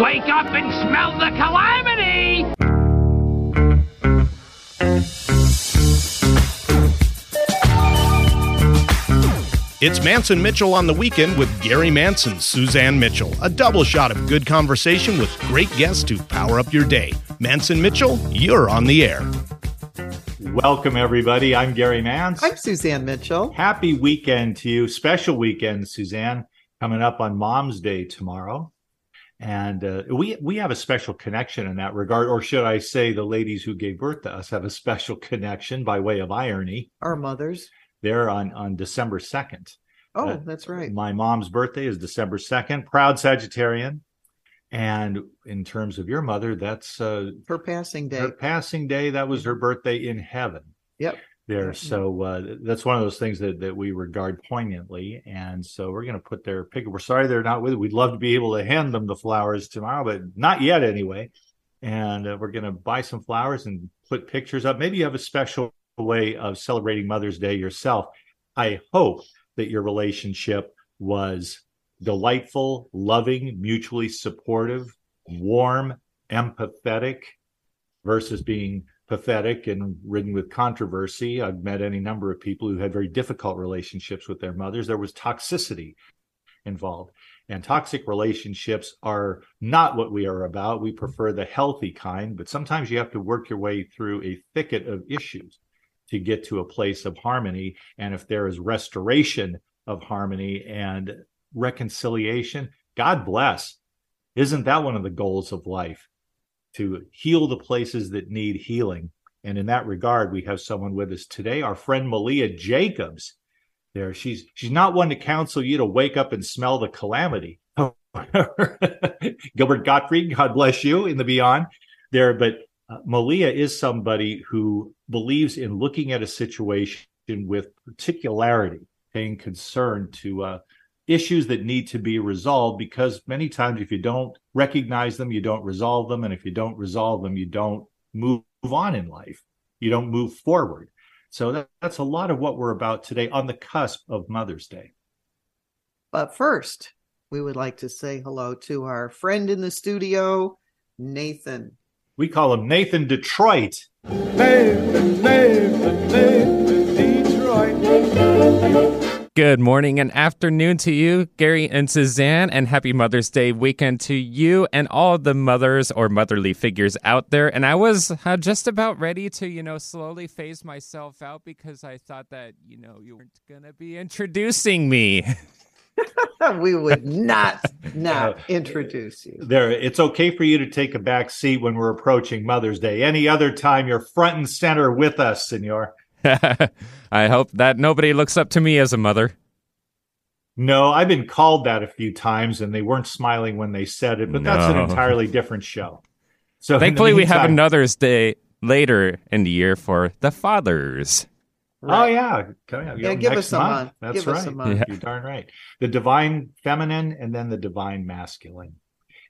Wake up and smell the calamity! It's Mantz and Mitchell on the weekend with Gary Mantz, Suzanne Mitchell. A double shot of good conversation with great guests to power up your day. Mantz and Mitchell, you're on the air. Welcome, everybody. I'm Gary Mantz. I'm Suzanne Mitchell. Happy weekend to you. Special weekend, Suzanne, coming up on Mom's Day tomorrow. And uh, we we have a special connection in that regard, or should I say, the ladies who gave birth to us have a special connection by way of irony. Our mothers. They're on on December second. Oh, uh, that's right. My mom's birthday is December second. Proud Sagittarian. And in terms of your mother, that's uh, her passing day. Her passing day. That was her birthday in heaven. Yep. There. So uh, that's one of those things that, that we regard poignantly. And so we're going to put their picture. We're sorry they're not with. We'd love to be able to hand them the flowers tomorrow, but not yet anyway. And uh, we're going to buy some flowers and put pictures up. Maybe you have a special way of celebrating Mother's Day yourself. I hope that your relationship was delightful, loving, mutually supportive, warm, empathetic versus being pathetic and ridden with controversy. I've met any number of people who had very difficult relationships with their mothers. There was toxicity involved. And toxic relationships are not what we are about. We prefer the healthy kind, but sometimes you have to work your way through a thicket of issues to get to a place of harmony. And if there is restoration of harmony and reconciliation, God bless. Isn't that one of the goals of life? To heal the places that need healing. And in that regard, we have someone with us today, our friend Maleah Jacobs. There, she's she's not one to counsel you to wake up and smell the calamity. Gilbert Gottfried, God bless you in the beyond there. But uh, Maleah is somebody who believes in looking at a situation with particularity, paying concern to uh, issues that need to be resolved. Because many times, if you don't recognize them, you don't resolve them, and if you don't resolve them, you don't move on in life. You don't move forward. So that, that's a lot of what we're about today on the cusp of Mother's Day. But first, we would like to say hello to our friend in the studio, Nathan. We call him Nathan Detroit. Nathan, Nathan, Nathan Detroit. Good morning and afternoon to you, Gary and Suzanne, and happy Mother's Day weekend to you and all the mothers or motherly figures out there. And I was uh, just about ready to, you know, slowly phase myself out because I thought that, you know, you weren't going to be introducing me. we would not not introduce you. There, it's okay for you to take a back seat when we're approaching Mother's Day. Any other time, you're front and center with us, Senor. I hope that nobody looks up to me as a mother. No, I've been called that a few times, and they weren't smiling when they said it. But no. that's an entirely different show. So thankfully, meantime, we have another day later in the year for the fathers. Oh, right. Oh yeah, yeah. yeah give us a month. That's give right. Yeah. You're darn right. The divine feminine and then the divine masculine,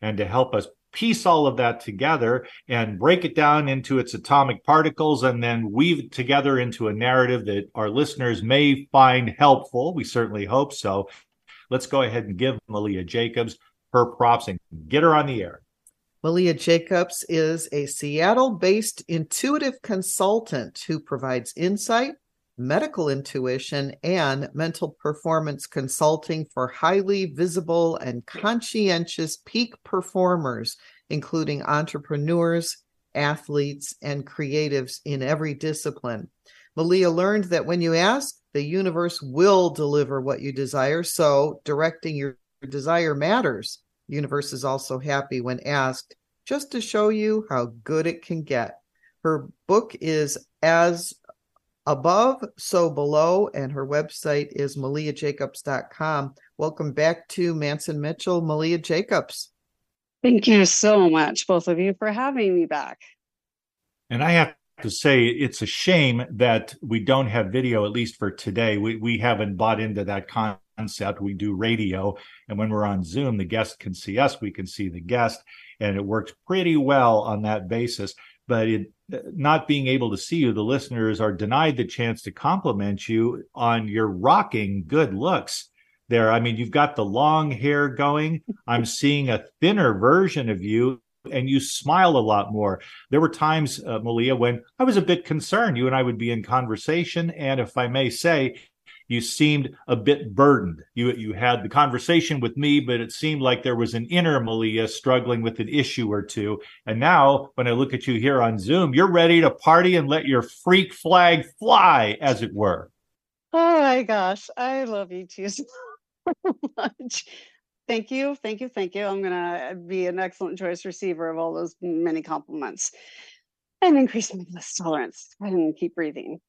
and to help us piece all of that together and break it down into its atomic particles, and then weave together into a narrative that our listeners may find helpful. We certainly hope so. Let's go ahead and give Maleah Jacobs her props and get her on the air. Maleah Jacobs is a Seattle based intuitive consultant who provides insight medical intuition, and mental performance consulting for highly visible and conscientious peak performers, including entrepreneurs, athletes, and creatives in every discipline. Maleah learned that when you ask, the universe will deliver what you desire. So, directing your desire matters. The universe is also happy when asked, just to show you how good it can get. Her book is As above, so below, and her website is maleahjacobs.com. Welcome back to Mantz and Mitchell, Maleah Jacobs. Thank you so much, both of you, for having me back. And I have to say, it's a shame that we don't have video, at least for today. We, we haven't bought into that concept. We do radio, and when we're on Zoom, the guest can see us, we can see the guest, and it works pretty well on that basis but it, not being able to see you, the listeners are denied the chance to compliment you on your rocking good looks there. I mean, you've got the long hair going. I'm seeing a thinner version of you and you smile a lot more. There were times, uh, Maleah, when I was a bit concerned. You and I would be in conversation, and if I may say, you seemed a bit burdened. You you had the conversation with me, but it seemed like there was an inner Maleah struggling with an issue or two. And now, when I look at you here on Zoom, you're ready to party and let your freak flag fly, as it were. Oh my gosh, I love you too so much. Thank you, thank you, thank you. I'm gonna be an excellent choice receiver of all those many compliments and increase my list tolerance and keep breathing.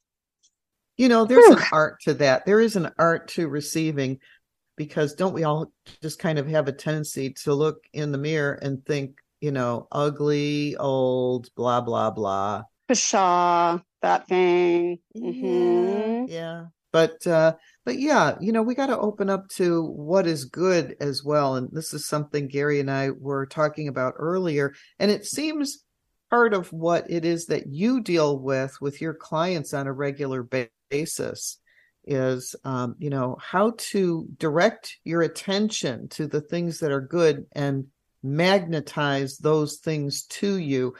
You know, there's Whew. an art to that. There is an art to receiving because don't we all just kind of have a tendency to look in the mirror and think, you know, ugly, old, blah, blah, blah. Pshaw, that thing. Mm-hmm. Yeah. yeah. But uh but yeah, you know, we got to open up to what is good as well. And this is something Gary and I were talking about earlier. And it seems part of what it is that you deal with with your clients on a regular basis is um, you know how to direct your attention to the things that are good and magnetize those things to you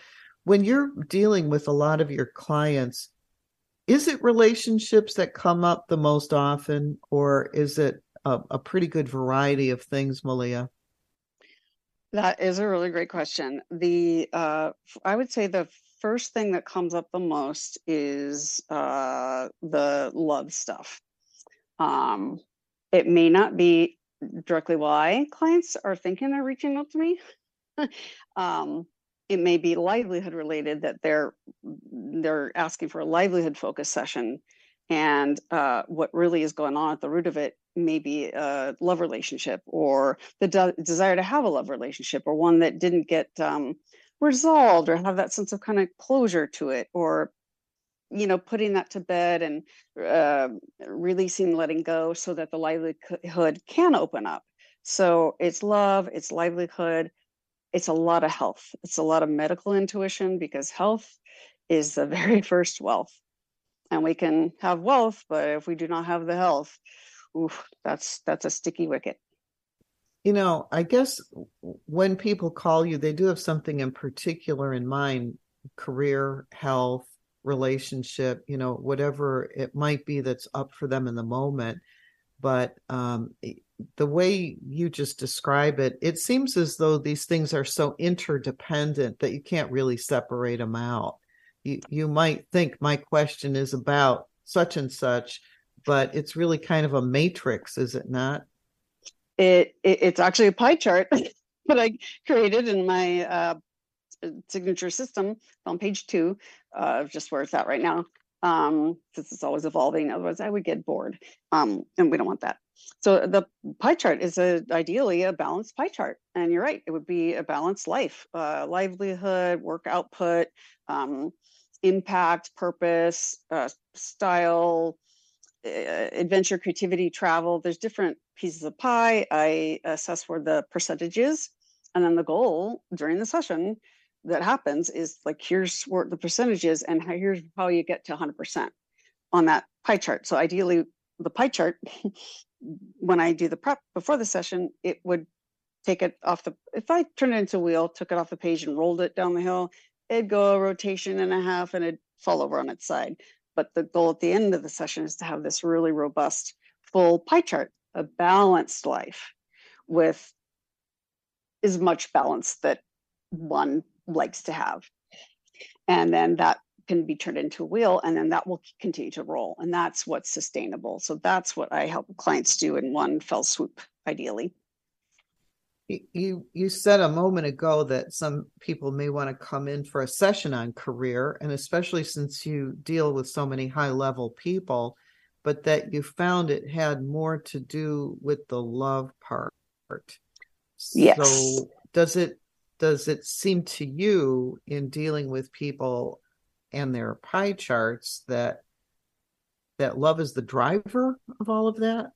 when you're dealing with a lot of your clients is it relationships that come up the most often or is it a, a pretty good variety of things maleah that is a really great question. The uh, I would say the first thing that comes up the most is uh, the love stuff. Um, it may not be directly why clients are thinking they're reaching out to me. um, it may be livelihood related that they're they're asking for a livelihood focus session and uh, what really is going on at the root of it maybe a love relationship or the de- desire to have a love relationship or one that didn't get um, resolved or have that sense of kind of closure to it or you know putting that to bed and uh, releasing letting go so that the livelihood can open up. So it's love it's livelihood it's a lot of health. It's a lot of medical intuition because health is the very first wealth. And we can have wealth but if we do not have the health oof, that's that's a sticky wicket. You know, I guess when people call you, they do have something in particular in mind career, health, relationship, you know, whatever it might be that's up for them in the moment. But um, the way you just describe it, it seems as though these things are so interdependent that you can't really separate them out. You, you might think my question is about such and such, but it's really kind of a matrix, is it not? It, it it's actually a pie chart that I created in my uh, signature system on page two, uh, just where it's at right now. Um, since it's always evolving, otherwise I would get bored, um, and we don't want that. So the pie chart is a, ideally a balanced pie chart, and you're right, it would be a balanced life, uh, livelihood, work output, um, impact, purpose, uh, style, Uh, adventure, creativity, travel. There's different pieces of pie. I assess for the percentages. And then the goal during the session that happens is like, here's where the percentages and here's how you get to 100% on that pie chart. So ideally, the pie chart, when I do the prep before the session, it would take it off the, if I turned it into a wheel, took it off the page and rolled it down the hill, it'd go a rotation and a half and it'd fall over on its side. But the goal at the end of the session is to have this really robust, full pie chart, a balanced life with as much balance that one likes to have. And then that can be turned into a wheel and then that will continue to roll. And that's what's sustainable. So that's what I help clients do in one fell swoop, ideally you you said a moment ago that some people may want to come in for a session on career and especially since you deal with so many high level people but that you found it had more to do with the love part. Yes. so does it does it seem to you in dealing with people and their pie charts that that love is the driver of all of that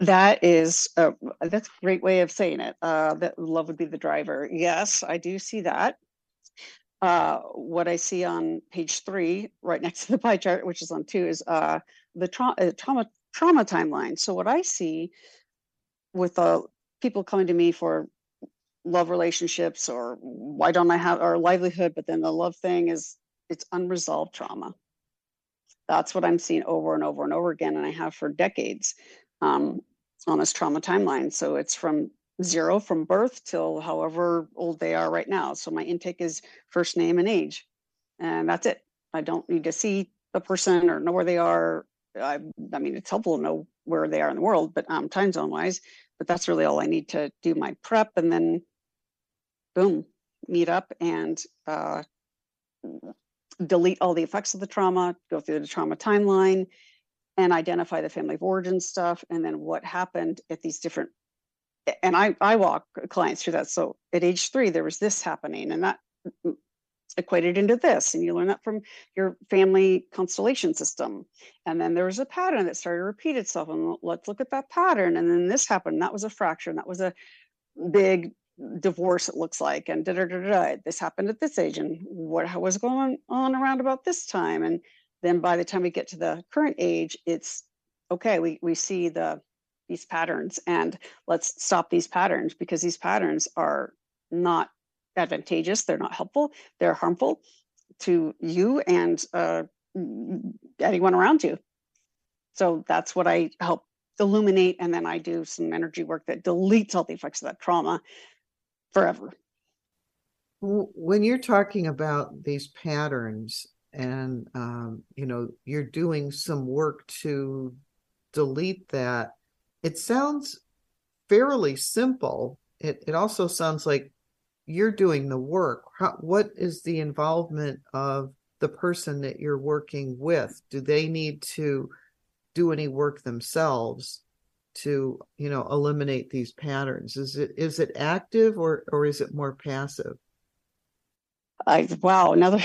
that is a, that's a great way of saying it. Uh, that love would be the driver. Yes, I do see that. Uh, what I see on page three, right next to the pie chart, which is on two, is uh, the tra- uh, trauma trauma timeline. So what I see with people coming to me for love relationships or why don't I have or livelihood, but then the love thing is it's unresolved trauma. That's what I'm seeing over and over and over again, and I have for decades um, this trauma timeline. So it's from zero from birth till however old they are right now. So my intake is first name and age, and that's it. I don't need to see the person or know where they are. I, I mean, it's helpful to know where they are in the world, but um, time zone wise, but that's really all I need to do my prep and then boom, meet up and uh, delete all the effects of the trauma, go through the trauma timeline and identify the family of origin stuff and then what happened at these different and I, I walk clients through that. So at age three, there was this happening, and that mm, equated into this. And you learn that from your family constellation system. And then there was a pattern that started to repeat itself. And let's look at that pattern. And then this happened. That was a fracture. And that was a big divorce, it looks like. And da da da da. This happened at this age. And what was going on around about this time? And then by the time we get to the current age, it's okay. We we see the these patterns and let's stop these patterns because these patterns are not advantageous. They're not helpful. They're harmful to you and uh, anyone around you. So that's what i help illuminate and then i do some energy work that deletes all the effects of that trauma forever. When you're talking about these patterns and um, you know you're doing some work to delete that it sounds fairly simple. It it also sounds like you're doing the work. How, what is the involvement of the person that you're working with? Do they need to do any work themselves to, you know, eliminate these patterns? Is it is it active or or is it more passive? I wow, another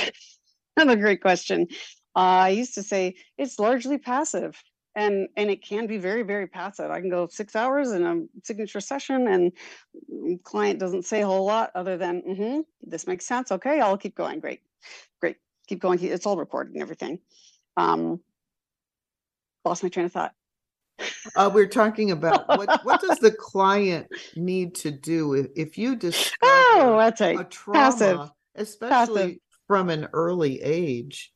another great question. Uh, I used to say it's largely passive and and it can be very very passive. I can go six hours in a signature session and client doesn't say a whole lot other than mm-hmm, this makes sense. Okay i'll keep going. Great great. Keep going. It's all recorded and everything. Um lost my train of thought. Uh, we're talking about what what does the client need to do if, if you discover oh that's right. a trauma passive. especially passive. From an early age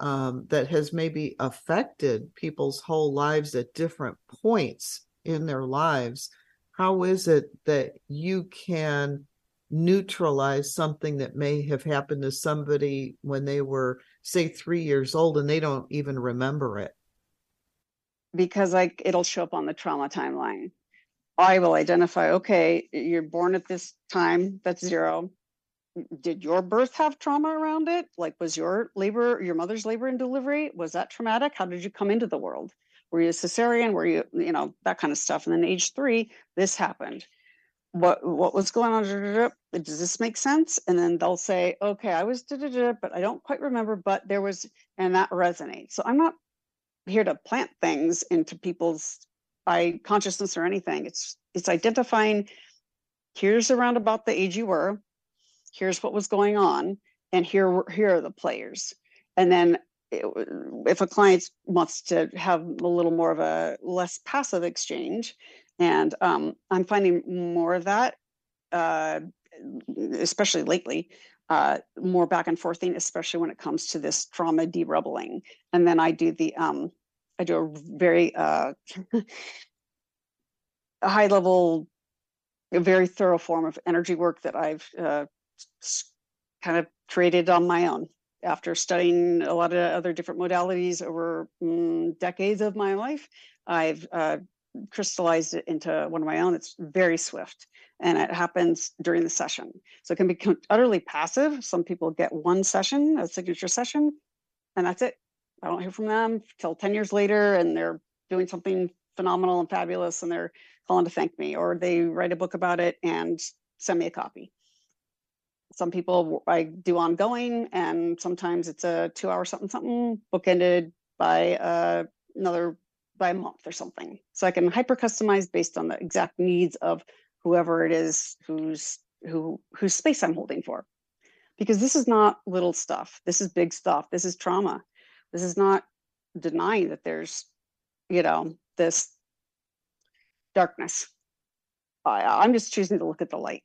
um, that has maybe affected people's whole lives at different points in their lives, how is it that you can neutralize something that may have happened to somebody when they were, say, three years old and they don't even remember it? Because like it'll show up on the trauma timeline. I will identify, okay, you're born at this time, that's zero Mm, did your birth have trauma around it? Like, was your labor, your mother's labor and delivery, was that traumatic? How did you come into the world? Were you a cesarean? Were you, you know, that kind of stuff? And then age three, this happened. What what was going on? Does this make sense? And then they'll say, okay, I was, but I don't quite remember. But there was, and that resonates. So I'm not here to plant things into people's by consciousness or anything. It's it's identifying. Here's around about the age you were here's what was going on and here here are the players. And then it, if a client wants to have a little more of a less passive exchange and um, i'm finding more of that uh, especially lately uh, more back and forthing especially when it comes to this trauma derebling and then i do the um, i do a very uh, high level a very thorough form of energy work that I've uh, kind of created on my own after studying a lot of other different modalities over mm, decades of my life. I've uh, crystallized it into one of my own. It's very swift and it happens during the session. So it can be utterly passive. Some people get one session, a signature session, and that's it. I don't hear from them till 10 years later and they're doing something phenomenal and fabulous and they're calling to thank me or they write a book about it and send me a copy some people I do ongoing, and sometimes it's a two hour something something bookended by uh, another by a month or something. So I can hyper customize based on the exact needs of whoever it is who's who whose space I'm holding for. Because this is not little stuff. This is big stuff. This is trauma. This is not denying that there's, you know, this darkness. I, I'm just choosing to look at the light.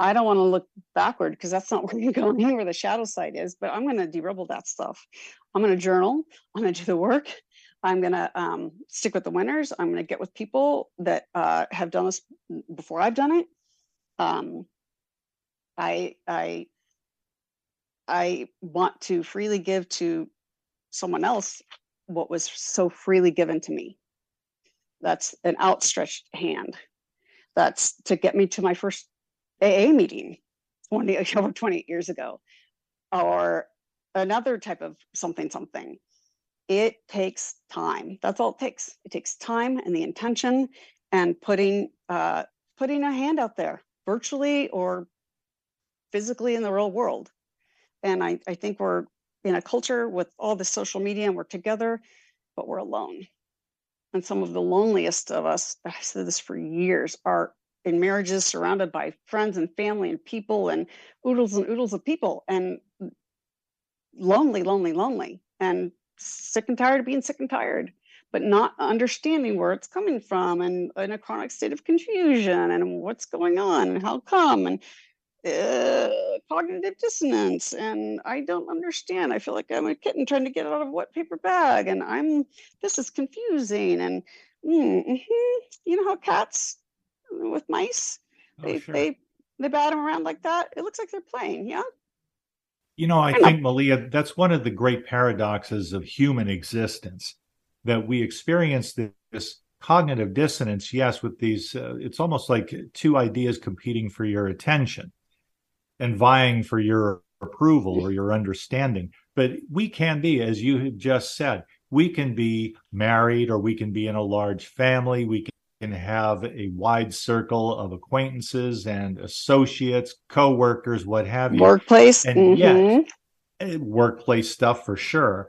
I don't want to look backward because that's not where you're going, where the shadow side is. But I'm going to de-rebel that stuff. I'm going to journal. I'm going to do the work. I'm going to um, stick with the winners. I'm going to get with people that uh, have done this before I've done it. Um, I I I want to freely give to someone else what was so freely given to me. That's an outstretched hand. That's to get me to my first AA meeting 20 over 28 years ago, or another type of something something. It takes time. That's all it takes. It takes time and the intention and putting uh, putting a hand out there, virtually or physically in the real world. And I, I think we're in a culture with all the social media and we're together, but we're alone. And some of the loneliest of us, I've said this for years, are in marriages surrounded by friends and family and people and oodles and oodles of people and lonely, lonely, lonely, and sick and tired of being sick and tired, but not understanding where it's coming from and in a chronic state of confusion and what's going on and how come and uh, cognitive dissonance and i don't understand i feel like i'm a kitten trying to get out of a wet paper bag and i'm this is confusing and mm-hmm. you know how cats with mice Oh, they sure. they they bat them around like that it looks like they're playing yeah You know, I I know. think, Maleah, that's one of the great paradoxes of human existence that we experience this, this cognitive dissonance, yes, with these, uh, it's almost like two ideas competing for your attention and vying for your approval or your understanding. But we can be, as you have just said, we can be married or we can be in a large family. We can have a wide circle of acquaintances and associates, co-workers, what have you workplace And yet- mhm. eh, workplace stuff for sure.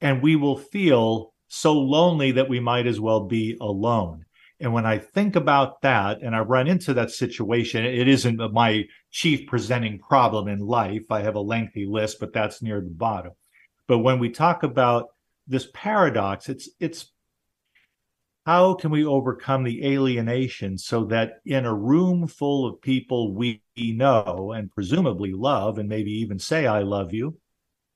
And we will feel so lonely that we might as well be alone. And when I think about that and I run into that situation, it isn't my chief presenting problem in life. I have a lengthy list, but that's near the bottom. But when we talk about this paradox, it's it's how can we overcome the alienation so that in a room full of people we know and presumably love and maybe even say I love you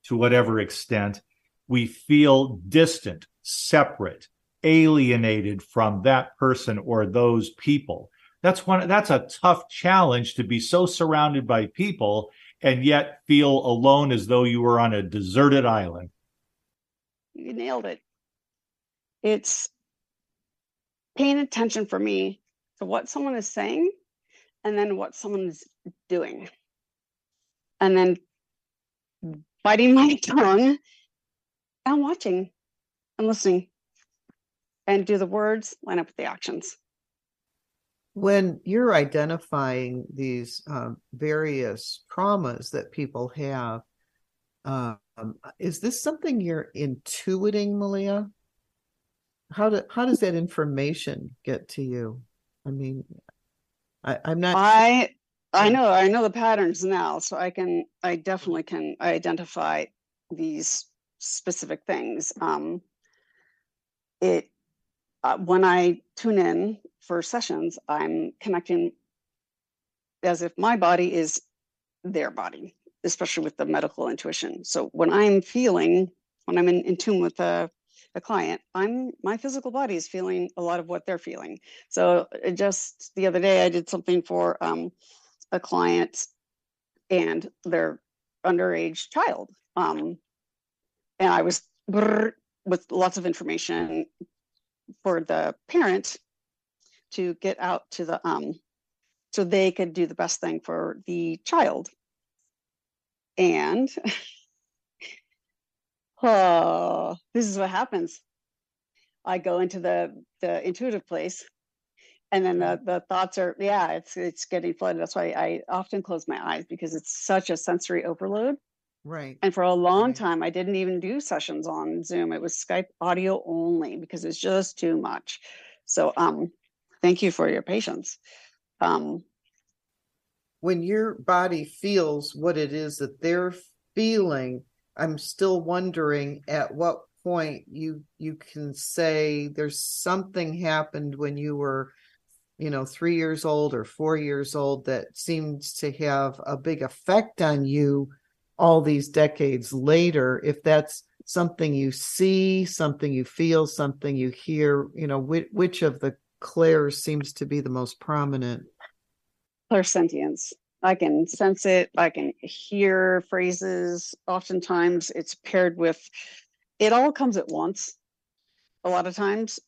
to whatever extent we feel distant, separate, alienated from that person or those people. That's one that's a tough challenge to be so surrounded by people and yet feel alone as though you were on a deserted island. you nailed it it's paying attention for me to what someone is saying and then what someone is doing and then biting my tongue and watching and listening and do the words line up with the actions when you're identifying these um, various traumas that people have, um, is this something you're intuiting, Maleah? How do how does that information get to you? I mean, I, I'm not. I I know I know the patterns now, so I can I definitely can identify these specific things. Um, it uh, when I tune in for sessions, I'm connecting as if my body is their body, especially with the medical intuition. So when I'm feeling, when I'm in, in tune with a, a client, I'm my physical body is feeling a lot of what they're feeling. So uh, just the other day, I did something for um, a client and their underage child, um, and I was with lots of information for the parent to get out to the um, so they could do the best thing for the child. And oh, this is what happens. I go into the the intuitive place and then the, the thoughts are yeah it's it's getting flooded. That's why i often close my eyes because it's such a sensory overload. Right. and for a long Right. time i didn't even do sessions on zoom. It was skype audio only because it's just too much. So um thank you for your patience. Um When your body feels what it is that they're feeling, I'm still wondering at what point you you can say there's something happened when you were you know 3 years old or 4 years old that seems to have a big effect on you all these decades later. If that's something you see something you feel something you hear you know which, which of the clairs seems to be the most prominent? Clairsentience I can sense it. I can hear phrases. Oftentimes it's paired with, it all comes at once a lot of times.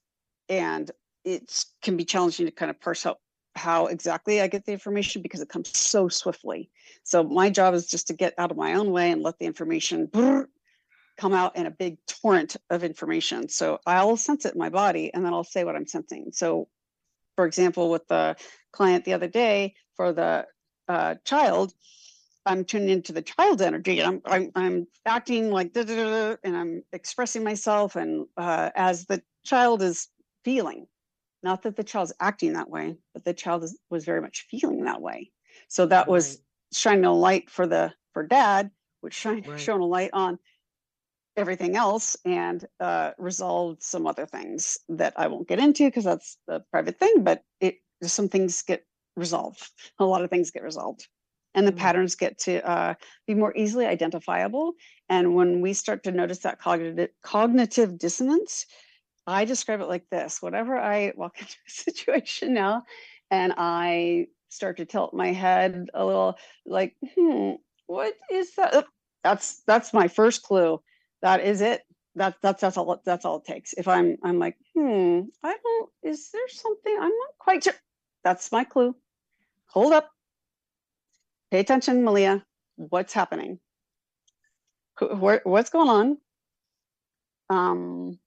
And it can be challenging to kind of parse out how exactly I get the information because it comes so swiftly. So my job is just to get out of my own way and let the information come out in a big torrent of information. So I'll sense it in my body and then I'll say what I'm sensing. So for example, with the client the other day for the uh, child, I'm tuning into the child's energy and I'm, I'm, I'm acting like, and I'm expressing myself. And uh, as the child is feeling, not that the child's acting that way, but the child is, was very much feeling that way. So that was shining a light for the, for dad, which shine, right. shone a light on everything else and uh, resolved some other things that I won't get into because that's a private thing, but it, some things get resolved. A lot of things get resolved. And the mm-hmm. patterns get to uh, be more easily identifiable. And when we start to notice that cognitive, cognitive dissonance, I describe it like this whenever I walk into a situation now and I start to tilt my head a little like, hmm, what is that? That's that's my first clue. That is it. That that's that's all that's all it takes. If I'm I'm like, hmm, I don't is there something I'm not quite sure. That's my clue hold up. Pay attention, Maleah. What's happening? What's going on? Um,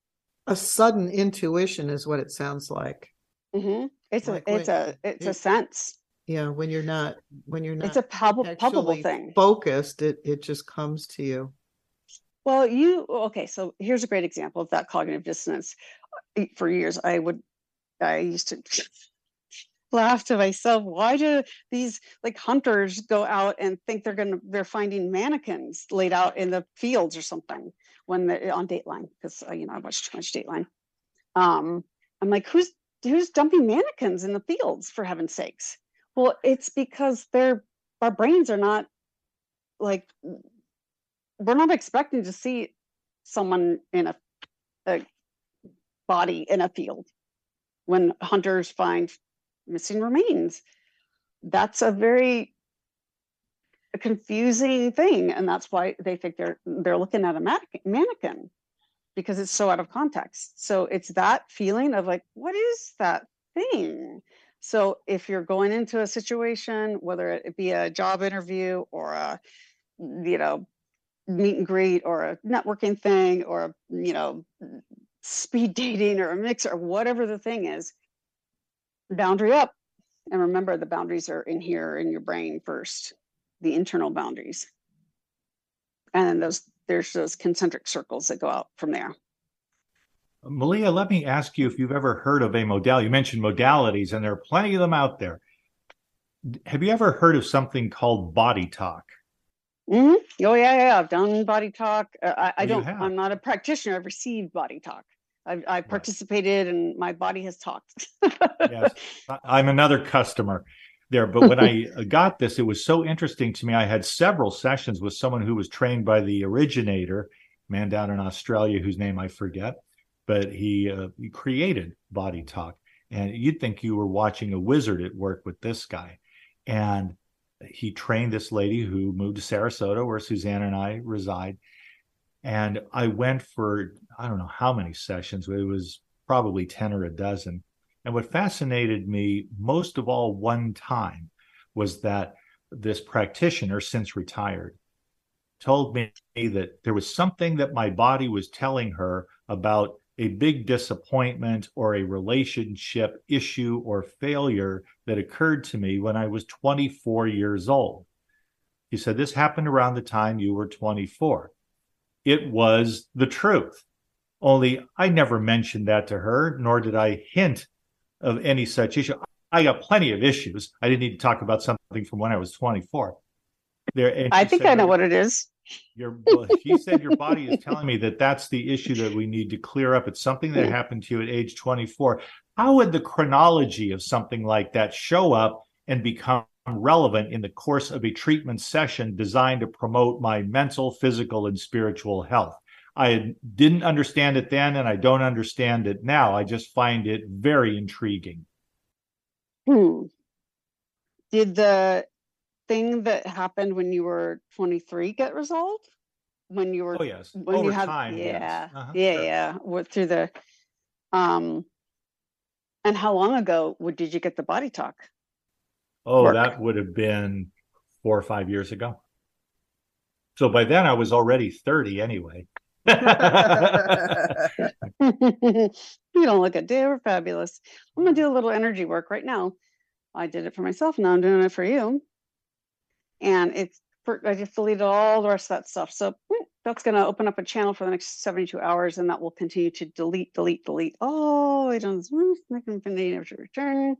a sudden intuition is what it sounds like. Mm-hmm. It's like a it's a it's it, a sense. Yeah, when you're not when you're not it's a palpable, palpable thing. Focused, it it just comes to you. Well, you okay? So here's a great example of that cognitive dissonance. For years, I would I used to laugh to myself why do these like hunters go out and think they're gonna they're finding mannequins laid out in the fields or something when they're on dateline because uh, you know i watch too much dateline. Um i'm like who's who's dumping mannequins in the fields for heaven's sakes? Well it's because they're our brains are not like we're not expecting to see someone in a, a body in a field when hunters find missing remains. That's a very confusing thing, and that's why they think they're they're looking at a mannequin because it's so out of context. So it's that feeling of like, what is that thing? So if you're going into a situation, whether it be a job interview or a you know meet and greet or a networking thing or a you know speed dating or a mix or whatever the thing is boundary up. And remember, the boundaries are in here in your brain first, the internal boundaries. And then those there's those concentric circles that go out from there. Maleah, let me ask you if you've ever heard of a modality. You mentioned modalities, and there are plenty of them out there. Have you ever heard of something called body talk? Mm-hmm. Oh yeah, yeah. I've done body talk. Uh, I, I oh, don't. I'm not a practitioner. I've received body talk. I've, I participated and my body has talked. yes, I'm another customer there. But when I got this, it was so interesting to me. I had several sessions with someone who was trained by the originator, man down in Australia whose name I forget, but he, uh, he created Body Talk. And you'd think you were watching a wizard at work with this guy. And he trained this lady who moved to Sarasota, where Suzanne and I reside. And I went for I don't know how many sessions, it was probably 10 or a dozen. And what fascinated me most of all, one time, was that this practitioner, since retired, told me that there was something that my body was telling her about a big disappointment or a relationship issue or failure that occurred to me when I was 24 years old. He said, This happened around the time you were 24. It was the truth. Only I never mentioned that to her, nor did I hint of any such issue. I got plenty of issues. I didn't need to talk about something from when I was 24. There, I think said, I know what it is. Your he said your body is telling me that that's the issue that we need to clear up. It's something that happened to you at age 24. How would the chronology of something like that show up and become relevant in the course of a treatment session designed to promote my mental, physical, and spiritual health? I didn't understand it then, and I don't understand it now. I just find it very intriguing. Hmm. Did the thing that happened when you were 23 get resolved? When you were Oh yes, when over you had time. yes. yeah Uh-huh, yeah sure. yeah with, through the um and how long ago would did you get the body talk? Oh, work. that would have been four or five years ago. So by then I was already 30 anyway. you don't look a day over fabulous. I'm gonna do a little energy work right now. I did it for myself. Now I'm doing it for you. And it's for, I just deleted all the rest of that stuff. So mm, that's gonna open up a channel for the next 72 hours, and that will continue to delete, delete, delete. Oh, it does infinity never to return.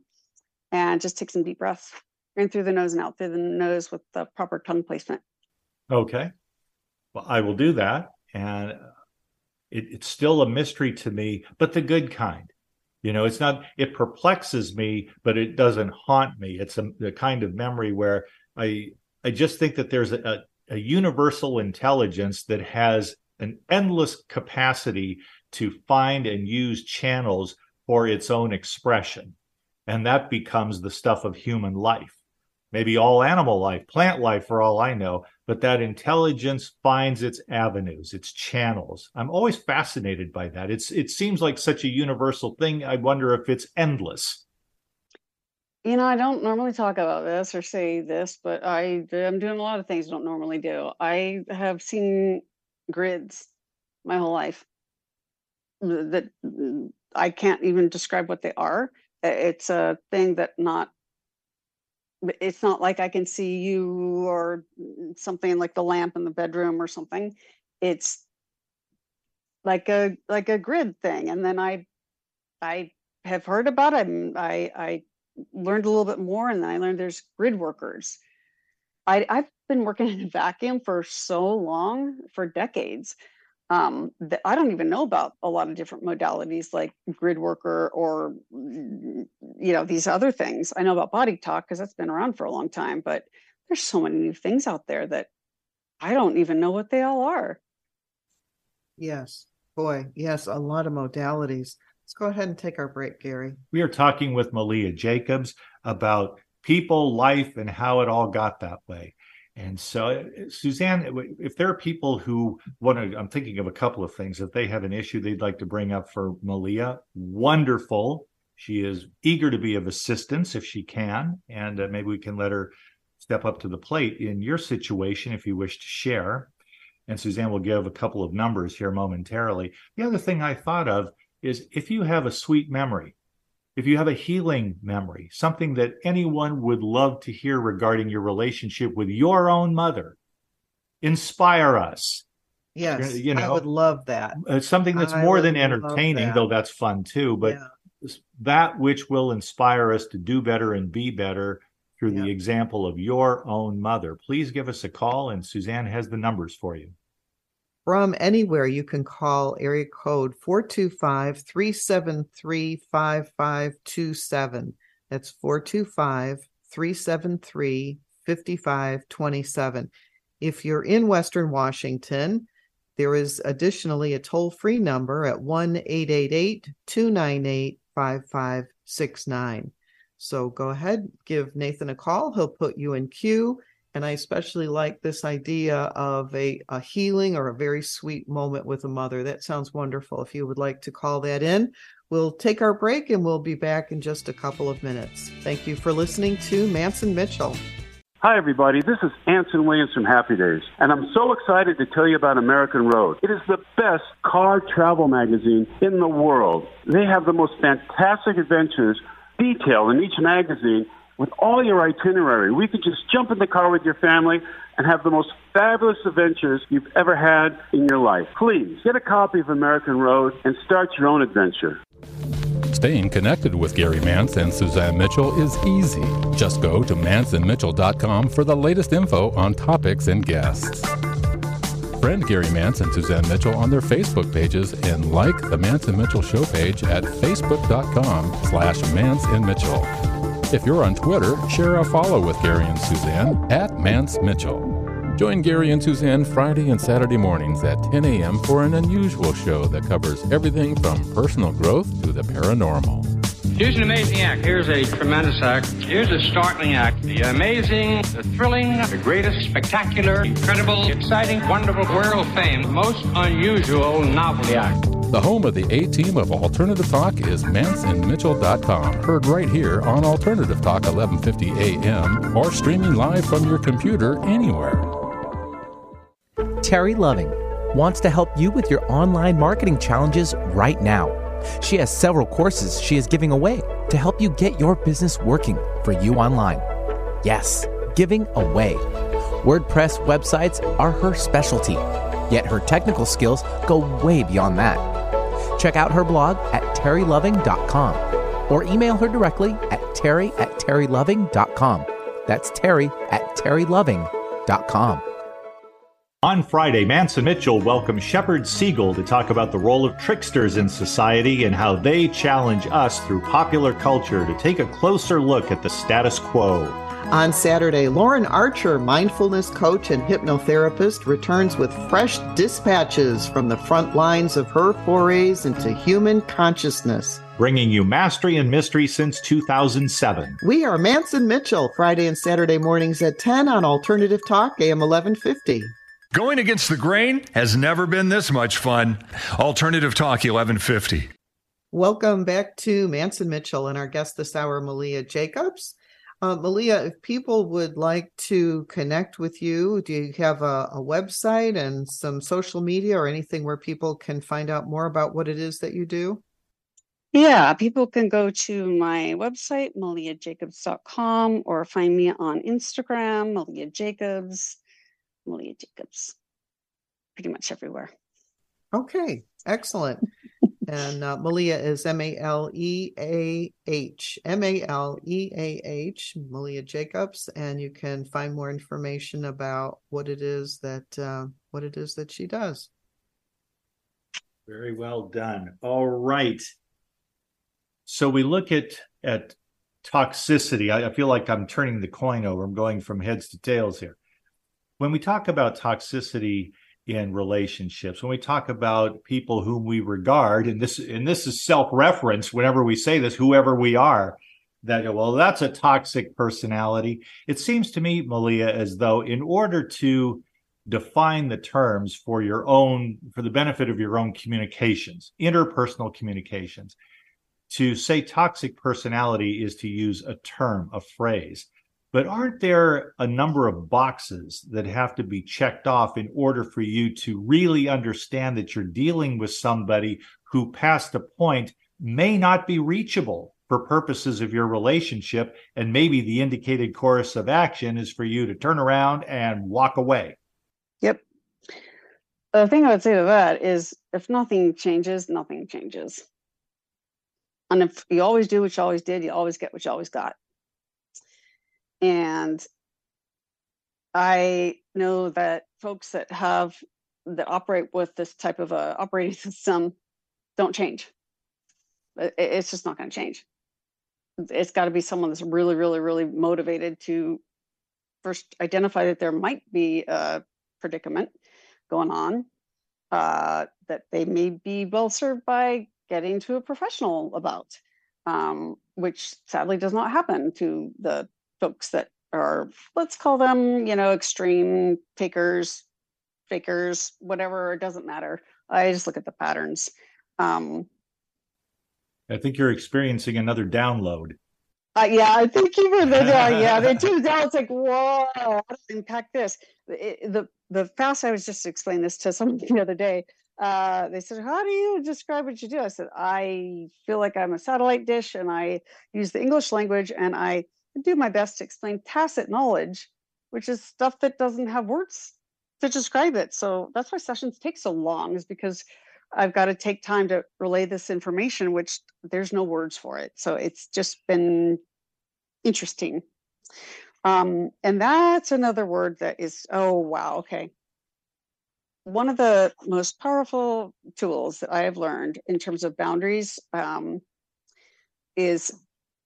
And just take some deep breaths in through the nose and out through the nose with the proper tongue placement. Okay. Well, I will do that. And uh, it, it's still a mystery to me, but the good kind. You know, it's not, it perplexes me, but it doesn't haunt me. It's a, the kind of memory where I, I just think that there's a, a universal intelligence that has an endless capacity to find and use channels for its own expression. And that becomes the stuff of human life. Maybe all animal life, plant life, for all I know, but that intelligence finds its avenues, its channels. I'm always fascinated by that. It's it seems like such a universal thing. I wonder if it's endless. You know, I don't normally talk about this or say this, but I am doing a lot of things I don't normally do. I have seen grids my whole life that I can't even describe what they are. It's a thing that not it's not like I can see you or something like the lamp in the bedroom or something. It's like a like a grid thing. And then I I have heard about it and I I learned a little bit more and then I learned there's grid workers. I I've been working in a vacuum for so long, for decades. Um, that I don't even know about a lot of different modalities like grid worker or mm, you know these other things. I know about body talk because that's been around for a long time, but there's so many new things out there that I don't even know what they all are. Yes, boy, yes, a lot of modalities. Let's go ahead and take our break, Gary. We are talking with Maleah Jacobs about people, life, and how it all got that way. And so, Suzanne, if there are people who want to, I'm thinking of a couple of things. If they have an issue they'd like to bring up for Maleah, wonderful. She is eager to be of assistance if she can. And uh, maybe we can let her step up to the plate in your situation if you wish to share. And Suzanne will give a couple of numbers here momentarily. The other thing I thought of is if you have a sweet memory, if you have a healing memory, something that anyone would love to hear regarding your relationship with your own mother, inspire us. Yes, You know, I would love that. Uh, something that's I more than entertaining, that. though that's fun too, but Yeah. that which will inspire us to do better and be better through the example of your own mother. Please give us a call, and Suzanne has the numbers for you. From anywhere, you can call area code 425 373 5527. That's 425 373 5527. If you're in Western Washington, there is additionally a toll free number at 1 888 298 5569. So go ahead, give Nathan a call. He'll put you in queue. And I especially like this idea of a, a healing or a very sweet moment with a mother. That sounds wonderful. If you would like to call that in, we'll take our break and we'll be back in just a couple of minutes. Thank you for listening to Mantz and Mitchell. Hi, everybody. This is Anson Williams from Happy Days, and I'm so excited to tell you about American Road. It is the best car travel magazine in the world. They have the most fantastic adventures detailed in each magazine with all your itinerary. We could just jump in the car with your family and have the most fabulous adventures you've ever had in your life. Please get a copy of American Road and start your own adventure. Staying connected with Gary Mantz and Suzanne Mitchell is easy. Just go to mansonmitchell.com for the latest info on topics and guests. Friend Gary Mantz and Suzanne Mitchell on their Facebook pages and like the Mantz and Mitchell show page at facebook.com slash Mantz and Mitchell. If you're on Twitter, share a follow with Gary and Suzanne at Mantz Mitchell. Join Gary and Suzanne Friday and Saturday mornings at 10 a.m. for an unusual show that covers everything from personal growth to the paranormal. Here's an amazing act. Here's a tremendous act. Here's a startling act. The amazing, the thrilling, the greatest, spectacular, incredible, exciting, wonderful, world famed, most unusual novelty act. The home of the A team of Alternative Talk is mantzandmitchell.com. Heard right here on Alternative Talk 1150 AM or streaming live from your computer anywhere. Terry Loving wants to help you with your online marketing challenges right now. She has several courses she is giving away to help you get your business working for you online. Yes, giving away. WordPress websites are her specialty, yet her technical skills go way beyond that. Check out her blog at terryloving.com or email her directly at terry at terryloving.com. That's terry at terryloving.com. On Friday, Mantz and Mitchell welcomes Shepherd Siegel to talk about the role of tricksters in society and how they challenge us through popular culture to take a closer look at the status quo. On Saturday, Lauren Archer, mindfulness coach and hypnotherapist, returns with fresh dispatches from the front lines of her forays into human consciousness. Bringing you mastery and mystery since 2007. We are Mantz and Mitchell, Friday and Saturday mornings at 10 on Alternative Talk, AM 1150. Going against the grain has never been this much fun. Alternative Talk 1150. Welcome back to Mantz and Mitchell and our guest this hour, Maleah Jacobs. Uh, Maleah, if people would like to connect with you, do you have a, a website and some social media or anything where people can find out more about what it is that you do? Yeah, people can go to my website, maleahjacobs.com, or find me on Instagram, Maleah Jacobs. Maleah Jacobs, pretty much everywhere. Okay, excellent. And uh, Maleah is M A L E A H, M A L E A H, Maleah Jacobs, and you can find more information about what it is that uh, what it is that she does. Very well done. All right. So we look at at toxicity. I, I feel like I'm turning the coin over. I'm going from heads to tails here when we talk about toxicity in relationships, when we talk about people whom we regard, and this and this is self-reference whenever we say this, whoever we are, that well, that's a toxic personality. It seems to me, Maleah, as though in order to define the terms for your own for the benefit of your own communications interpersonal communications to say toxic personality is to use a term a phrase but aren't there a number of boxes that have to be checked off in order for you to really understand that you're dealing with somebody who, past a point, may not be reachable for purposes of your relationship? And maybe the indicated course of action is for you to turn around and walk away. Yep. The thing I would say to that is if nothing changes, nothing changes. And if you always do what you always did, you always get what you always got. And I know that folks that have that operate with this type of a operating system don't change. It's just not going to change. It's got to be someone that's really, really, really motivated to first identify that there might be a predicament going on uh, that they may be well served by getting to a professional about, um, which sadly does not happen to the folks that are let's call them you know extreme takers fakers whatever it doesn't matter. I just look at the patterns. Um i think you're experiencing another download. Uh, yeah i think you were the uh, yeah they tuned down it's like whoa how does impact this? It, the the fast i was just explaining this to someone the other day. Uh, they said, How do you describe what you do? I said, I feel like I'm a satellite dish and I use the English language and I do my best to explain tacit knowledge, which is stuff that doesn't have words to describe it. So that's why sessions take so long, is because I've got to take time to relay this information, which there's no words for it. So it's just been interesting. Um, and that's another word that is, oh, wow, okay. one of the most powerful tools that I have learned in terms of boundaries um, is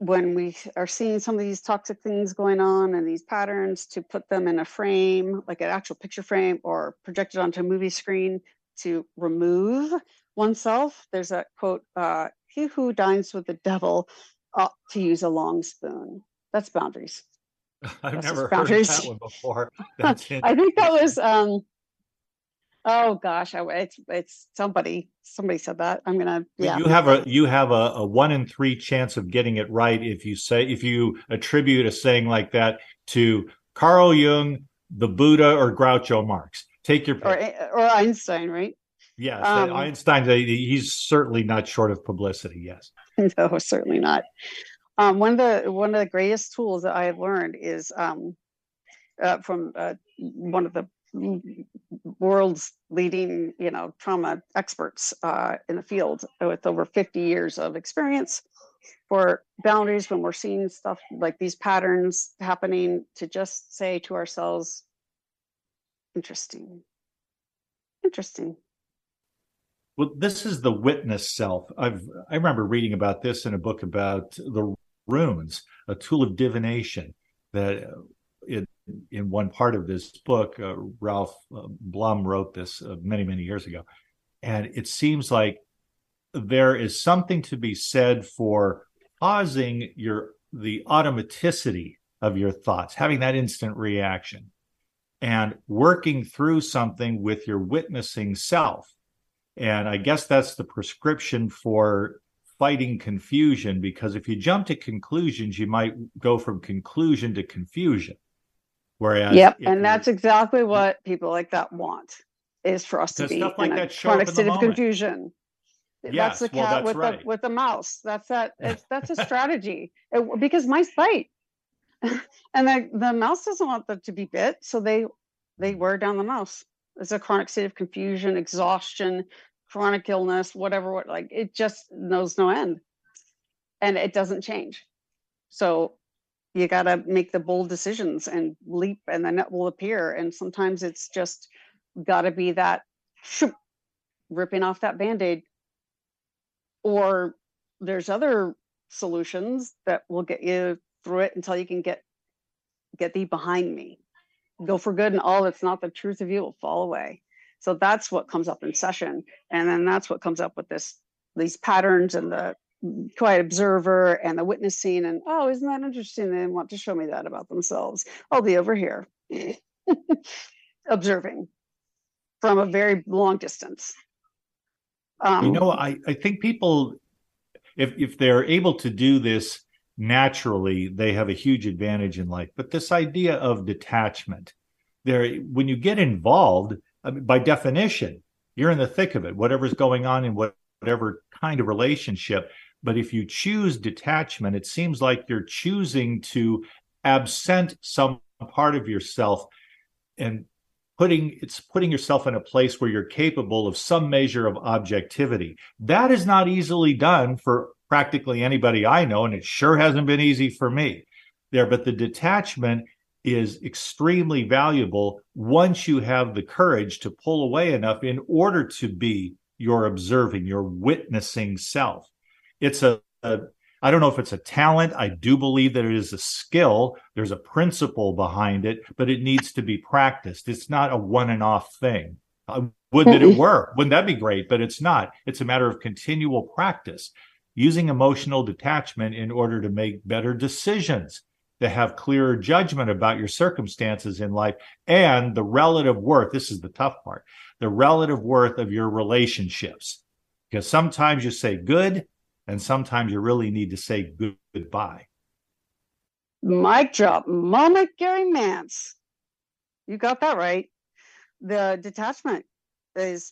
when we are seeing some of these toxic things going on and these patterns to put them in a frame, like an actual picture frame or projected onto a movie screen to remove oneself. There's a quote, uh, he who dines with the devil ought to use a long spoon. That's boundaries. I've That's never heard that one before. I think that was um oh gosh, I, it's it's somebody somebody said that. I'm gonna yeah. You have a you have a, a one in three chance of getting it right if you say if you attribute a saying like that to Carl Jung, the Buddha, or Groucho Marx. Take your pick. or or Einstein, right? yes, um, Einstein. He's certainly not short of publicity. Yes. no, certainly not. Um, one of the one of the greatest tools that I have learned is um, uh, from uh, one of the world's leading, you know, trauma experts uh, in the field with over 50 years of experience for boundaries when we're seeing stuff like these patterns happening to just say to ourselves, interesting, interesting. Well, this is the witness self. I've I remember reading about this in a book about the runes, a tool of divination. That uh, it, in one part of this book, uh, Ralph uh, Blum wrote this uh, many many years ago, and it seems like there is something to be said for pausing your the automaticity of your thoughts, having that instant reaction, and working through something with your witnessing self and I guess that's the prescription for fighting confusion because if you jump to conclusions, you might go from conclusion to confusion. Whereas, yep, and that's exactly what people like that want is for us to be stuff like in a chronic state of confusion. that's Yes, the well, cat that's with right. the with the mouse. That's that. It's, that's a strategy It- because mice bite, and the the mouse doesn't want them to be bit, so they they mm. wear down the mouse. It's a chronic state of confusion, exhaustion, chronic illness, whatever. What like it just knows no end, and it doesn't change. So you got to make the bold decisions and leap, and the net will appear. And sometimes it's just got to be that shoop, ripping off that band aid or there's other solutions that will get you through it until you can get get thee behind me. Go for good and all that's not the truth of you will fall away. So that's what comes up in session. And then that's what comes up with this these patterns and the quiet observer and the witnessing and oh isn't that interesting they want to show me that about themselves i'll be over here observing from a very long distance um, you know, I, I think people, if if they're able to do this naturally, they have a huge advantage in life. But this idea of detachment, there, when you get involved, I mean, by definition, you're in the thick of it. Whatever's going on in what, whatever kind of relationship. But if you choose detachment, it seems like you're choosing to absent some part of yourself and putting it's putting yourself in a place where you're capable of some measure of objectivity. That is not easily done for practically anybody i know and it sure hasn't been easy for me there. But the detachment is extremely valuable once you have the courage to pull away enough in order to be your observing your witnessing self it's a, a I don't know if it's a talent. I do believe that it is a skill. There's a principle behind it, but it needs to be practiced. It's not a one and off thing. I would that it mm-hmm. were. Wouldn't that be great? But it's not. It's a matter of continual practice, using emotional detachment in order to make better decisions, to have clearer judgment about your circumstances in life and the relative worth. This is the tough part the relative worth of your relationships. Because sometimes you say good, and sometimes you really need to say good- goodbye. Mic drop moment, Gary Mantz. You got that right. The detachment is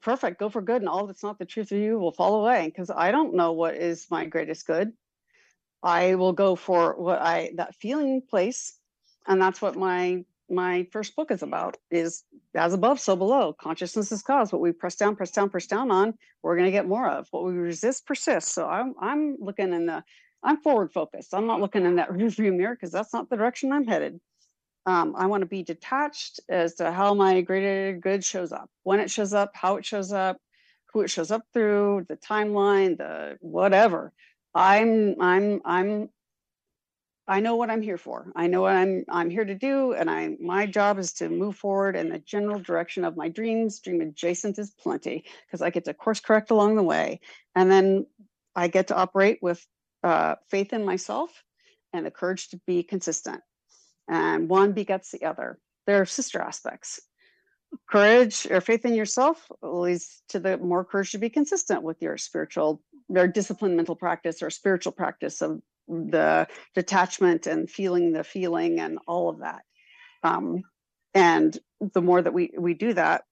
perfect. Go for good, and all that's not the truth of you will fall away. Because I don't know what is my greatest good. I will go for what I that feeling place, and that's what my my first book is about. Is as above, so below. Consciousness is cause. What we press down, press down, press down on, we're going to get more of. What we resist persists. So I'm I'm looking in the I'm forward focused. I'm not looking in that rearview mirror because that's not the direction I'm headed. Um, I want to be detached as to how my greater good shows up, when it shows up, how it shows up, who it shows up through, the timeline, the whatever. I'm I'm I'm I know what I'm here for. I know what I'm I'm here to do, and I my job is to move forward in the general direction of my dreams. Dream adjacent is plenty because I get to course correct along the way, and then I get to operate with uh, faith in myself and the courage to be consistent. And one begets the other. They're sister aspects. Courage or faith in yourself leads to the more courage to be consistent with your spiritual or disciplined mental practice or spiritual practice of the detachment and feeling the feeling and all of that. Um, and the more that we we do that,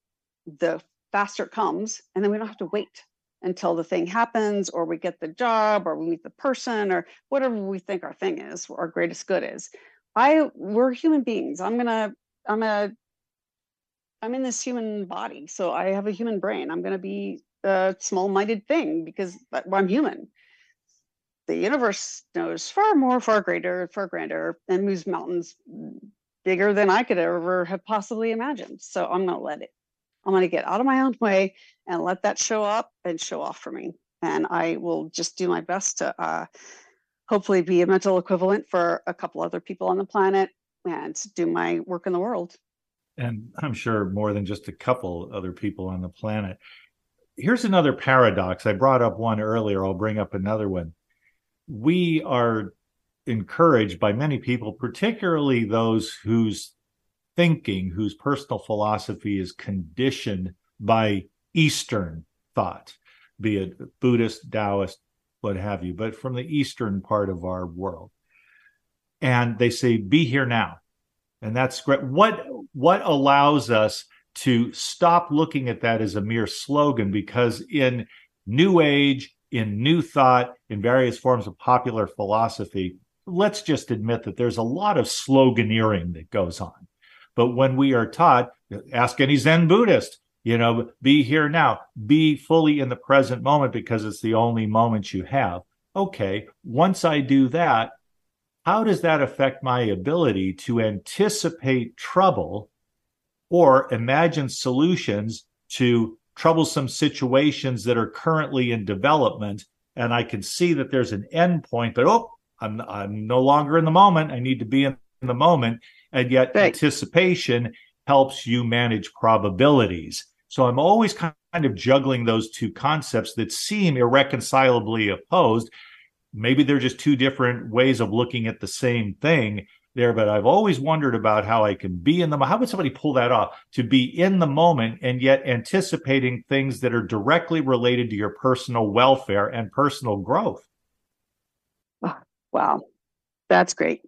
the faster it comes, and then we don't have to wait until the thing happens or we get the job or we meet the person or whatever we think our thing is our greatest good is. I we're human beings. I'm gonna i'm a i'm in this human body so i have a human brain. I'm gonna be a small-minded thing because i'm human the universe knows far more far greater far grander and moves mountains bigger than i could ever have possibly imagined so i'm gonna let it I'm going to get out of my own way and let that show up and show off for me. And I will just do my best to uh, hopefully be a mental equivalent for a couple other people on the planet and do my work in the world. And I'm sure more than just a couple other people on the planet. Here's another paradox. I brought up one earlier. I'll bring up another one. We are encouraged by many people, particularly those whose thinking whose personal philosophy is conditioned by Eastern thought, be it Buddhist, Taoist, what have you, but from the Eastern part of our world. And they say, be here now. And that's great. What, what allows us to stop looking at that as a mere slogan? Because in New Age, in New Thought, in various forms of popular philosophy, let's just admit that there's a lot of sloganeering that goes on. But when we are taught, ask any Zen Buddhist, you know, be here now, be fully in the present moment because it's the only moment you have. Okay, once I do that, how does that affect my ability to anticipate trouble or imagine solutions to troublesome situations that are currently in development? And I can see that there's an end point, but oh, I'm, I'm no longer in the moment. I need to be in the moment and yet right. anticipation helps you manage probabilities. So I'm always kind of juggling those two concepts that seem irreconcilably opposed. Maybe they're just two different ways of looking at the same thing there, but I've always wondered about how I can be in the how would somebody pull that off to be in the moment and yet anticipating things that are directly related to your personal welfare and personal growth. wow. That's great.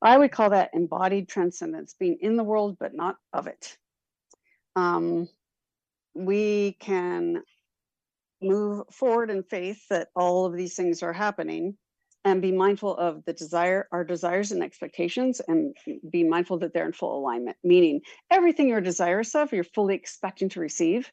I would call that embodied transcendence, being in the world but not of it. Um, we can move forward in faith that all of these things are happening and be mindful of the desire our desires and expectations and be mindful that they're in full alignment meaning everything you're desirous of you're fully expecting to receive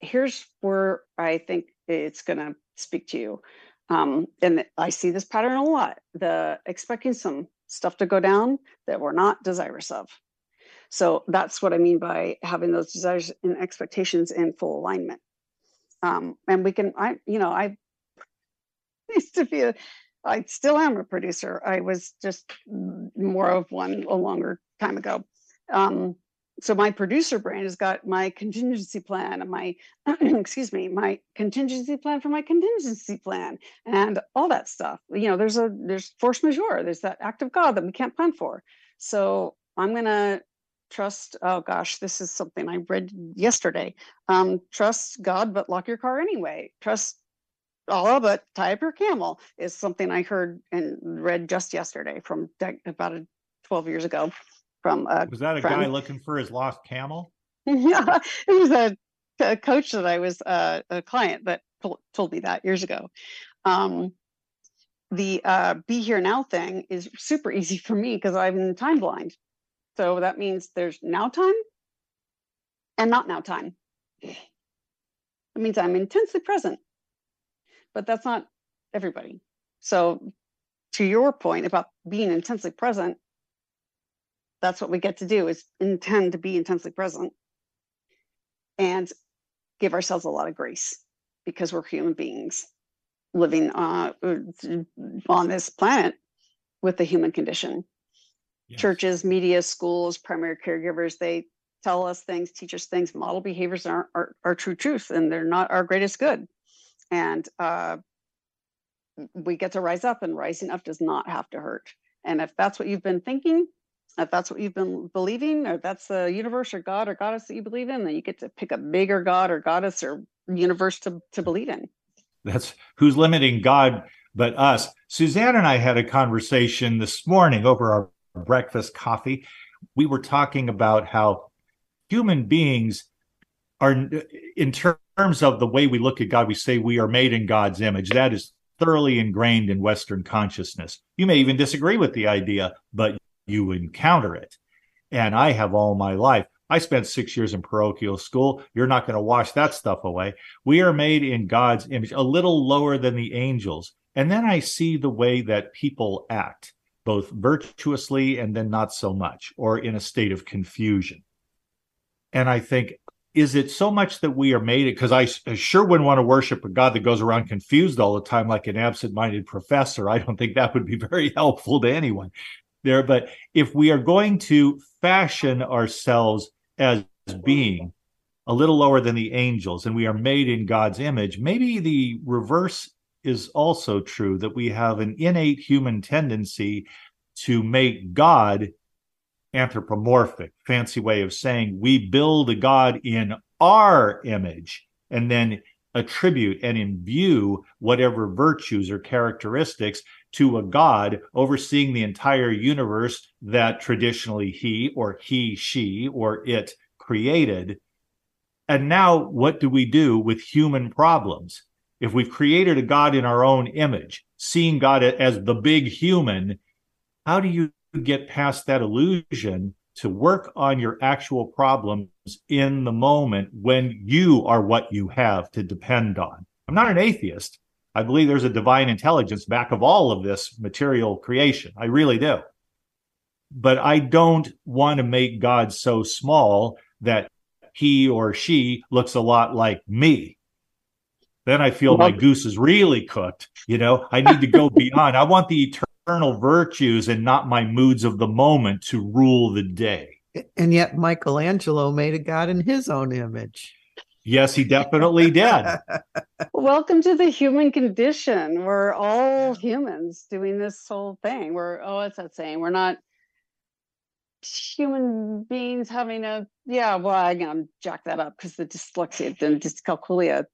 here's where i think it's going to speak to you um, and i see this pattern a lot the expecting some stuff to go down that we're not desirous of. So that's what I mean by having those desires and expectations in full alignment. Um, and we can, I, you know, I used to be a, I still am a producer. I was just more of one a longer time ago. Um, so my producer brain has got my contingency plan and my excuse me my contingency plan for my contingency plan and all that stuff. You know there's a there's force majeure. There's that act of god that we can't plan for. So i'm to trust oh gosh this is something i read yesterday. Um, trust god but lock your car anyway. Trust Allah, but tie up your camel is something I heard and read just yesterday from about a, 12 years ago from a was that a friend. guy looking for his lost camel? Yeah it was a, a coach that i was uh, a client that told, told me that years ago. Um, the uh, be here now thing is super easy for me because i'm time blind so that means there's now time and not now time. It means i'm intensely present but that's not everybody so to your point about being intensely present that's what we get to do is intend to be intensely present and give ourselves a lot of grace because we're human beings living uh, on this planet with the human condition. Yes. Churches, media, schools, primary caregivers, they tell us things, teach us things. Model behaviors are, are, are true truth and they're not our greatest good. And uh, we get to rise up, and rising up does not have to hurt. And if that's what you've been thinking, if that's what you've been believing, or that's the universe or God or goddess that you believe in, then you get to pick a bigger God or goddess or universe to, to believe in. That's who's limiting God but us. Suzanne and I had a conversation this morning over our breakfast coffee. We were talking about how human beings are, in terms of the way we look at God, we say we are made in God's image. That is thoroughly ingrained in Western consciousness. You may even disagree with the idea, but you encounter it. And I have all my life. I spent six years in parochial school. You're not going to wash that stuff away. We are made in God's image, a little lower than the angels. And then I see the way that people act, both virtuously and then not so much, or in a state of confusion. And I think, is it so much that we are made it? Because I, I sure wouldn't want to worship a God that goes around confused all the time, like an absent minded professor. I don't think that would be very helpful to anyone there. But if we are going to fashion ourselves as being a little lower than the angels and we are made in God's image, maybe the reverse is also true that we have an innate human tendency to make God anthropomorphic, fancy way of saying we build a God in our image and then attribute and imbue whatever virtues or characteristics to a God overseeing the entire universe that traditionally he or he, she, or it created. And now, what do we do with human problems? If we've created a God in our own image, seeing God as the big human, how do you get past that illusion to work on your actual problems in the moment when you are what you have to depend on. I'm not an atheist. I believe there's a divine intelligence back of all of this material creation. I really do. But I don't want to make God so small that he or she looks a lot like me. Then I feel my goose is really cooked. You know, I need to go beyond. I want the eternal virtues and not my moods of the moment to rule the day. And yet Michelangelo made a god in his own image. Yes, he definitely did. Welcome to the human condition. We're all humans doing this whole thing. We're oh, what's that saying? We're not human beings having a yeah. Well, I'm gonna jack that up because the dyslexia and dyscalculia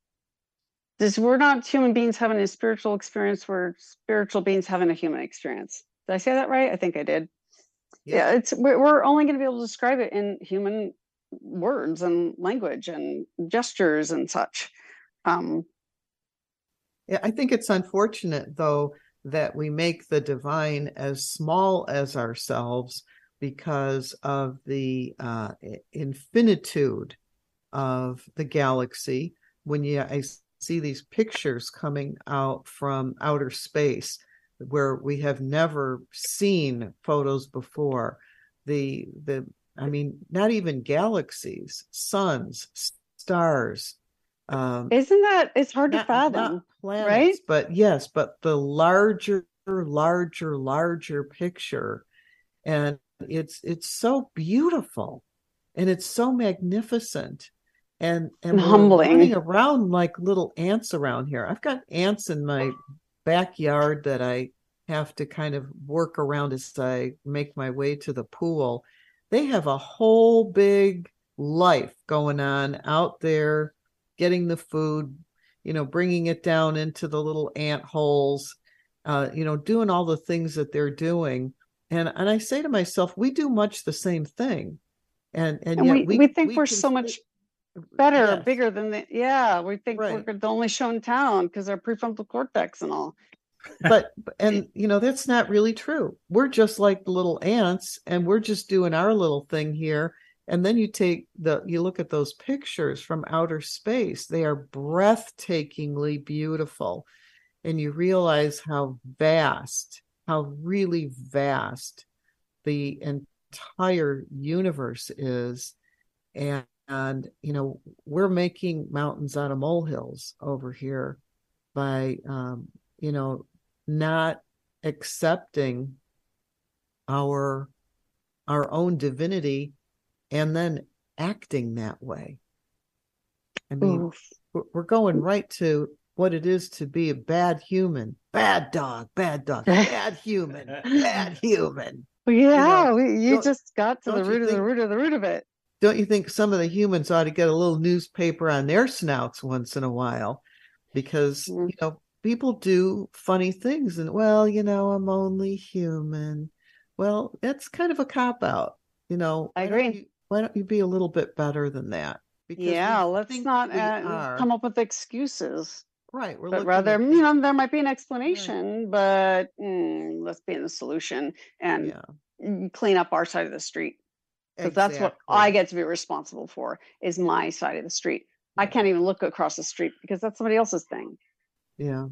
this we're not human beings having a spiritual experience we're spiritual beings having a human experience. Did i say that right? I think i did. Yeah, yeah it's we're, we're only going to be able to describe it in human words and language and gestures and such. Um yeah i think it's unfortunate though that we make the divine as small as ourselves because of the uh, infinitude of the galaxy. When you I see these pictures coming out from outer space where we have never seen photos before. The the i mean not even galaxies suns stars um isn't that it's hard not, to fathom planets, right? but yes but the larger larger larger picture. And it's it's so beautiful and it's so magnificent and and humbling running around like little ants around here. I've got ants in my backyard that I have to kind of work around as I make my way to the pool. They have a whole big life going on out there, getting the food, you know, bringing it down into the little ant holes, uh, you know, doing all the things that they're doing. And and I say to myself, we do much the same thing. And and, and yet we, we, we think we are so much better, yes. bigger than the yeah. We think right. we're the only show in town because our prefrontal cortex and all. But and you know that's not really true. We're just like the little ants, and we're just doing our little thing here. And then you take the you look at those pictures from outer space; they are breathtakingly beautiful, and you realize how vast, how really vast the entire universe is and, and you know we're making mountains out of molehills over here by um you know not accepting our our own divinity and then acting that way i mean Oof. we're going right to what it is to be a bad human bad dog bad dog bad human bad human Well, yeah, know, we, you just got to the root of the root of the root of it. Don't you think some of the humans ought to get a little newspaper on their snouts once in a while? Because Mm. you know people do funny things and well you know i'm only human. Well that's kind of a cop out you know. I why don't agree. you- why don't you be a little bit better than that? Because Yeah, let's not uh, come up with excuses, right we're but rather, at you know, there might be an explanation, but mm, let's be in the solution and yeah. clean up our side of the street. Because that's what I get to be responsible for is my side of the street. I can't even look across the street because that's somebody else's thing. Yeah.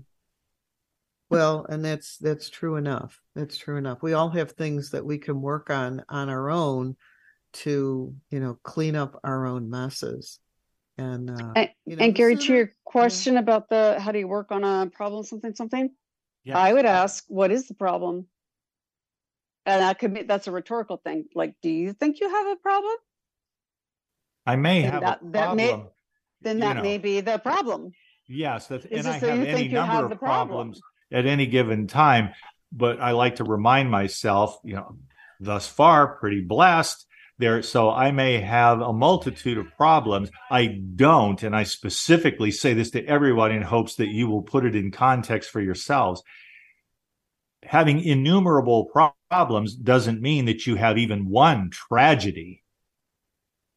Well, and that's that's true enough. That's true enough. We all have things that we can work on on our own to, you know, clean up our own messes. And uh And, you know, and Gary, to your question about the how do you work on a problem, something, something, Yes. I would ask, what is the problem? And that could be that's a rhetorical thing. Like, do you think you have a problem? I may And have that- a that may- problem. Then You that know. may be the problem. Yes, that, It's and I that have any number have of the problem. problems at any given time. But I like to remind myself, you know, thus far, pretty blessed there. So I may have a multitude of problems. I don't, and I specifically say this to everyone in hopes that you will put it in context for yourselves. Having innumerable pro- problems doesn't mean that you have even one tragedy.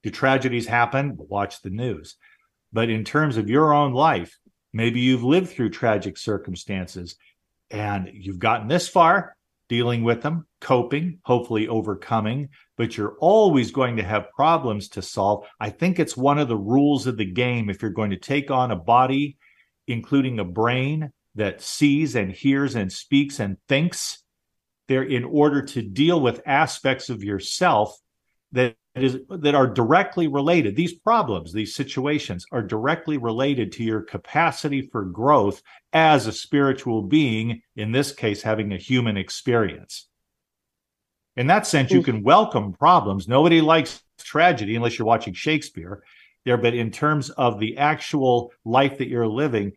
Do tragedies happen? Watch the news. But in terms of your own life, maybe you've lived through tragic circumstances and you've gotten this far dealing with them, coping, hopefully overcoming, but you're always going to have problems to solve. I think it's one of the rules of the game if you're going to take on a body, including a brain that sees and hears and speaks and thinks, there in order to deal with aspects of yourself that is that are directly related. These problems these situations are directly related to your capacity for growth as a spiritual being in this case having a human experience. In that sense you mm. can welcome problems. Nobody likes tragedy unless you're watching shakespeare. There but in terms of the actual life that you're living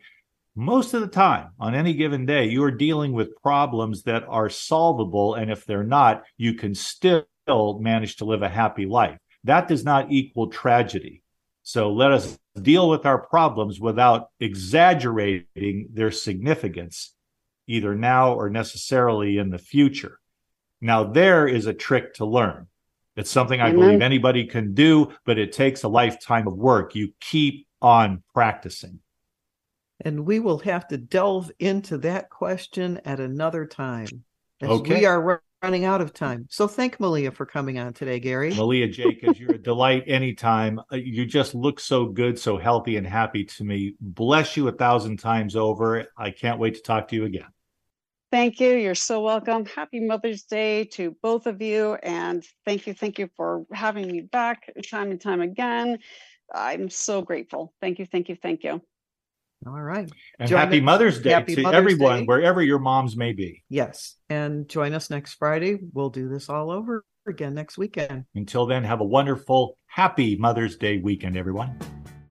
most of the time on any given day you are dealing with problems that are solvable and if they're not you can still manage to live a happy life. That does not equal tragedy. So let us deal with our problems without exaggerating their significance either now or necessarily in the future. Now there is a trick to learn. It's something i Amen. believe anybody can do but it takes a lifetime of work. You keep on practicing and we will have to delve into that question at another time. As Okay. we are running out of time. So thank Maleah for coming on today, Gary. Maleah Jacobs, you're a delight anytime. Uh, You just look so good, so healthy and happy to me. Bless you a thousand times over. I can't wait to talk to you again. Thank you. You're so welcome. Happy Mother's Day to both of you. And thank you. Thank you for having me back time and time again. I'm so grateful. Thank you. Thank you. Thank you. All right. And Join happy us- Mother's Day Happy to Mother's everyone, Day. wherever your moms may be. Yes. And join us next Friday. We'll do this all over again next weekend. Until then, have a wonderful, happy Mother's Day weekend, everyone.